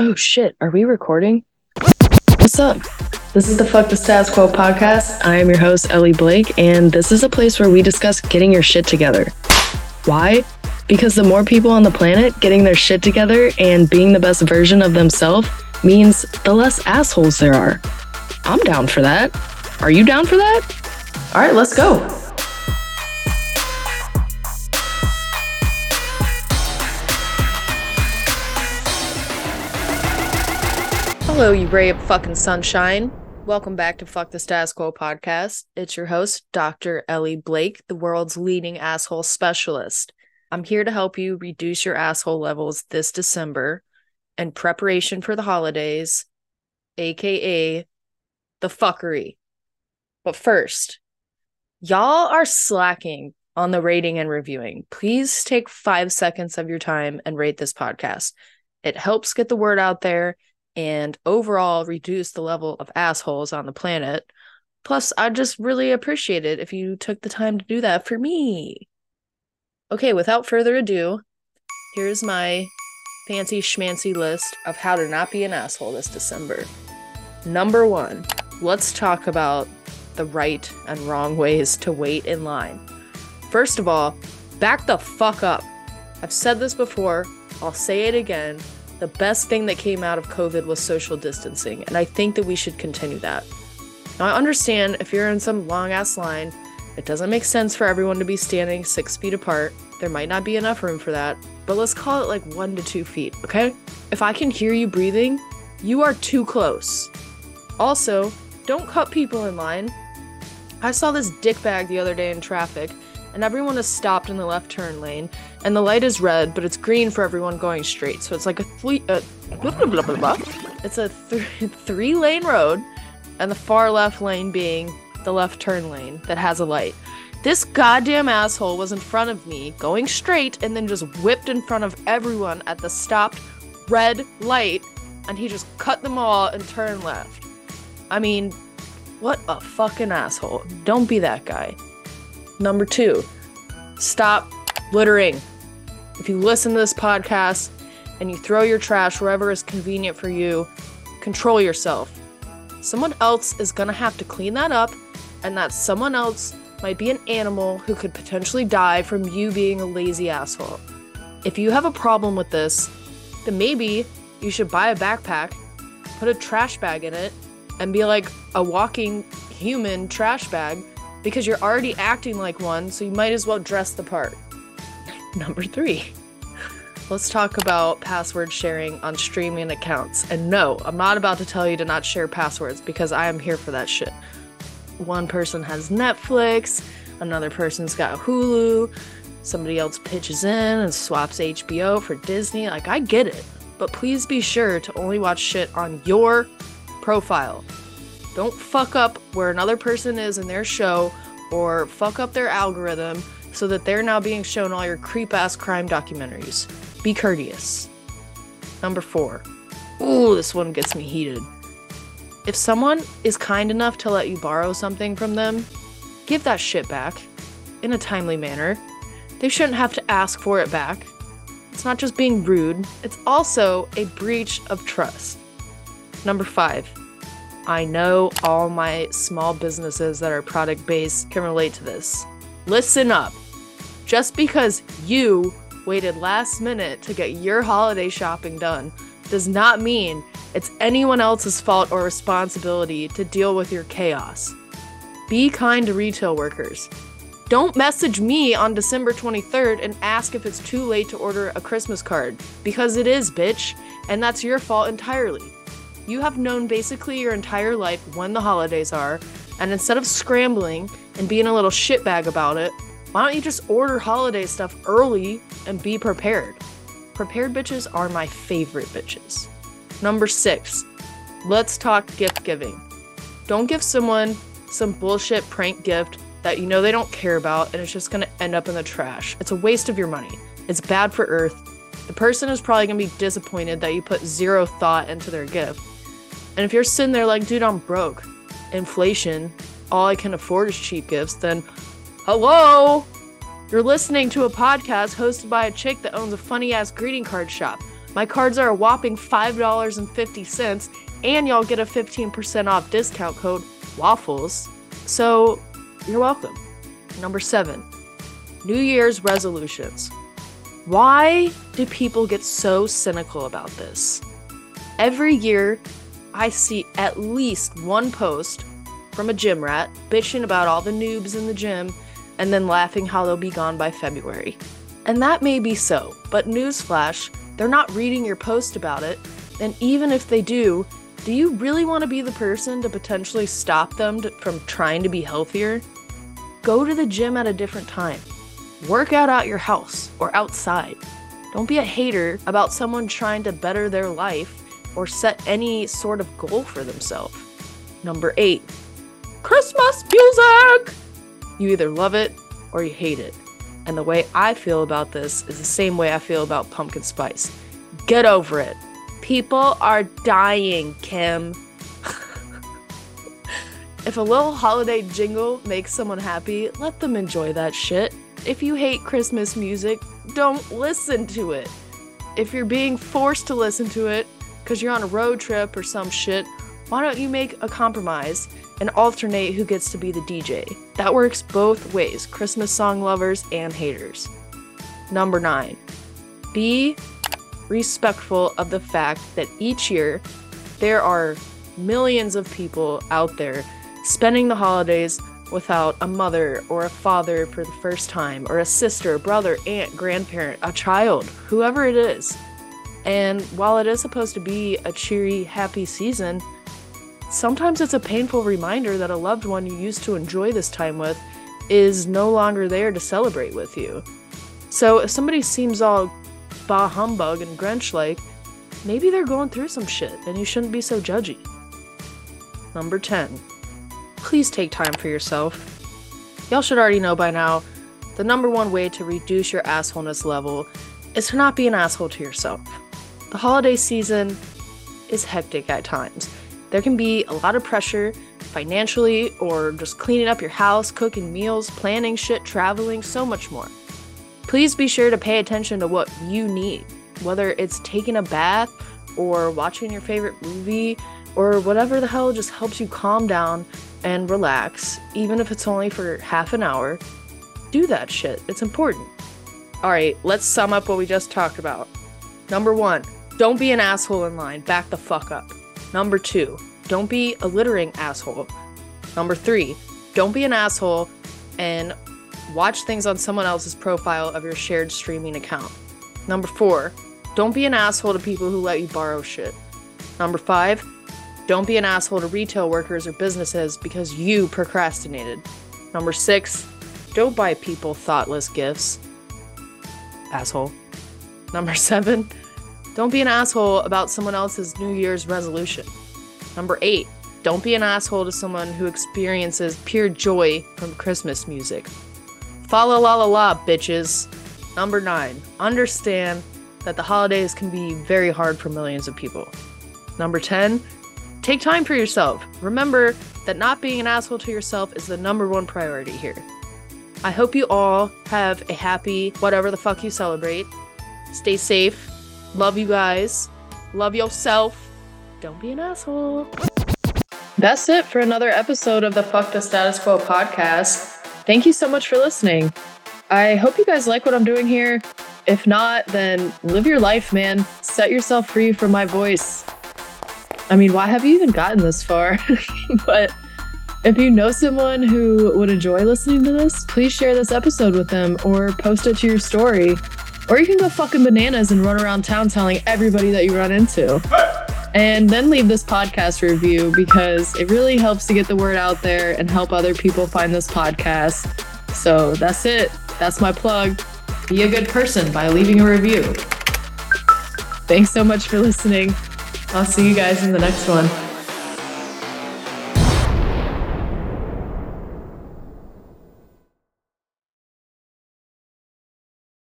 Oh shit, are we recording? What's up? This is the Fuck the Status Quo podcast. I am your host, Ellie Blake, and this is a place where we discuss getting your shit together. Why? Because the more people on the planet getting their shit together and being the best version of themselves means the less assholes there are. I'm down for that. Are you down for that? All right, let's go. Hello, you ray of fucking sunshine. Welcome back to Fuck the Status Quo podcast. It's your host, Dr. Ellie Blake, the world's leading asshole specialist. I'm here to help you reduce your asshole levels this December in preparation for the holidays, aka the fuckery. But first, y'all are slacking on the rating and reviewing. Please take five seconds of your time and rate this podcast. It helps get the word out there and overall reduce the level of assholes on the planet. Plus, I'd just really appreciate it if you took the time to do that for me. Okay, without further ado, here's my fancy schmancy list of how to not be an asshole this December. Number one, let's talk about the right and wrong ways to wait in line. First of all, back the fuck up. I've said this before, I'll say it again the best thing that came out of COVID was social distancing, and I think that we should continue that. Now, I understand if you're in some long ass line, it doesn't make sense for everyone to be standing six feet apart. There might not be enough room for that, but let's call it like one to two feet, okay? If I can hear you breathing, you are too close. Also, don't cut people in line. I saw this dickbag the other day in traffic and everyone is stopped in the left turn lane, and the light is red, but it's green for everyone going straight. So it's like a three, uh, blah, blah, blah, blah. It's a th- three lane road, and the far left lane being the left turn lane that has a light. This goddamn asshole was in front of me, going straight, and then just whipped in front of everyone at the stopped red light, and he just cut them all and turned left. I mean, what a fucking asshole. Don't be that guy. Number two, stop littering. If you listen to this podcast and you throw your trash wherever is convenient for you, control yourself. Someone else is gonna have to clean that up, and that someone else might be an animal who could potentially die from you being a lazy asshole. If you have a problem with this, then maybe you should buy a backpack, put a trash bag in it, and be like a walking human trash bag because you're already acting like one, so you might as well dress the part. Number three, let's talk about password sharing on streaming accounts. And no, I'm not about to tell you to not share passwords because I am here for that shit. One person has Netflix, another person's got Hulu, somebody else pitches in and swaps HBO for Disney. Like, I get it. But please be sure to only watch shit on your profile. Don't fuck up where another person is in their show or fuck up their algorithm so that they're now being shown all your creep ass crime documentaries. Be courteous. Number four. Ooh, this one gets me heated. If someone is kind enough to let you borrow something from them, give that shit back in a timely manner. They shouldn't have to ask for it back. It's not just being rude, it's also a breach of trust. Number five, I know all my small businesses that are product based can relate to this. Listen up. Just because you waited last minute to get your holiday shopping done does not mean it's anyone else's fault or responsibility to deal with your chaos. Be kind to retail workers. Don't message me on December 23rd and ask if it's too late to order a Christmas card, because it is, bitch, and that's your fault entirely. You have known basically your entire life when the holidays are, and instead of scrambling and being a little shitbag about it, why don't you just order holiday stuff early and be prepared? Prepared bitches are my favorite bitches. Number six, let's talk gift giving. Don't give someone some bullshit prank gift that you know they don't care about and it's just gonna end up in the trash. It's a waste of your money. It's bad for Earth. The person is probably gonna be disappointed that you put zero thought into their gift. And if you're sitting there like, dude, I'm broke, inflation, all I can afford is cheap gifts, then hello! You're listening to a podcast hosted by a chick that owns a funny ass greeting card shop. My cards are a whopping $5.50, and y'all get a 15% off discount code WAFFLES. So, you're welcome. Number seven, New Year's resolutions. Why do people get so cynical about this? Every year, I see at least one post from a gym rat bitching about all the noobs in the gym and then laughing how they'll be gone by February. And that may be so, but newsflash, they're not reading your post about it, and even if they do, do you really want to be the person to potentially stop them to, from trying to be healthier? Go to the gym at a different time. Work out at your house or outside. Don't be a hater about someone trying to better their life or set any sort of goal for themselves. Number eight, Christmas music! You either love it or you hate it. And the way I feel about this is the same way I feel about pumpkin spice. Get over it. People are dying, Kim. if a little holiday jingle makes someone happy, let them enjoy that shit. If you hate Christmas music, don't listen to it. If you're being forced to listen to it because you're on a road trip or some shit, why don't you make a compromise and alternate who gets to be the DJ? That works both ways Christmas song lovers and haters. Number nine, be respectful of the fact that each year there are millions of people out there spending the holidays without a mother or a father for the first time, or a sister, brother, aunt, grandparent, a child, whoever it is. And while it is supposed to be a cheery, happy season, sometimes it's a painful reminder that a loved one you used to enjoy this time with is no longer there to celebrate with you. So if somebody seems all bah humbug and Grinch like, maybe they're going through some shit and you shouldn't be so judgy. Number 10. Please take time for yourself. Y'all should already know by now the number one way to reduce your assholeness level is to not be an asshole to yourself. The holiday season is hectic at times. There can be a lot of pressure financially or just cleaning up your house, cooking meals, planning shit, traveling, so much more. Please be sure to pay attention to what you need, whether it's taking a bath or watching your favorite movie or whatever the hell just helps you calm down and relax, even if it's only for half an hour. Do that shit. It's important. All right, let's sum up what we just talked about. Number one, don't be an asshole in line. Back the fuck up. Number two, don't be a littering asshole. Number three, don't be an asshole and watch things on someone else's profile of your shared streaming account. Number four, don't be an asshole to people who let you borrow shit. Number five, don't be an asshole to retail workers or businesses because you procrastinated. Number six, don't buy people thoughtless gifts. Asshole. Number seven, don't be an asshole about someone else's New Year's resolution. Number eight, don't be an asshole to someone who experiences pure joy from Christmas music. Fa la la la la, bitches. Number nine, understand that the holidays can be very hard for millions of people. Number 10, take time for yourself. Remember that not being an asshole to yourself is the number one priority here. I hope you all have a happy whatever the fuck you celebrate. Stay safe. Love you guys. Love yourself. Don't be an asshole. That's it for another episode of the Fuck the Status Quo podcast. Thank you so much for listening. I hope you guys like what I'm doing here. If not, then live your life, man. Set yourself free from my voice. I mean, why have you even gotten this far? but if you know someone who would enjoy listening to this, please share this episode with them or post it to your story. Or you can go fucking bananas and run around town telling everybody that you run into. And then leave this podcast review because it really helps to get the word out there and help other people find this podcast. So that's it. That's my plug. Be a good person by leaving a review. Thanks so much for listening. I'll see you guys in the next one.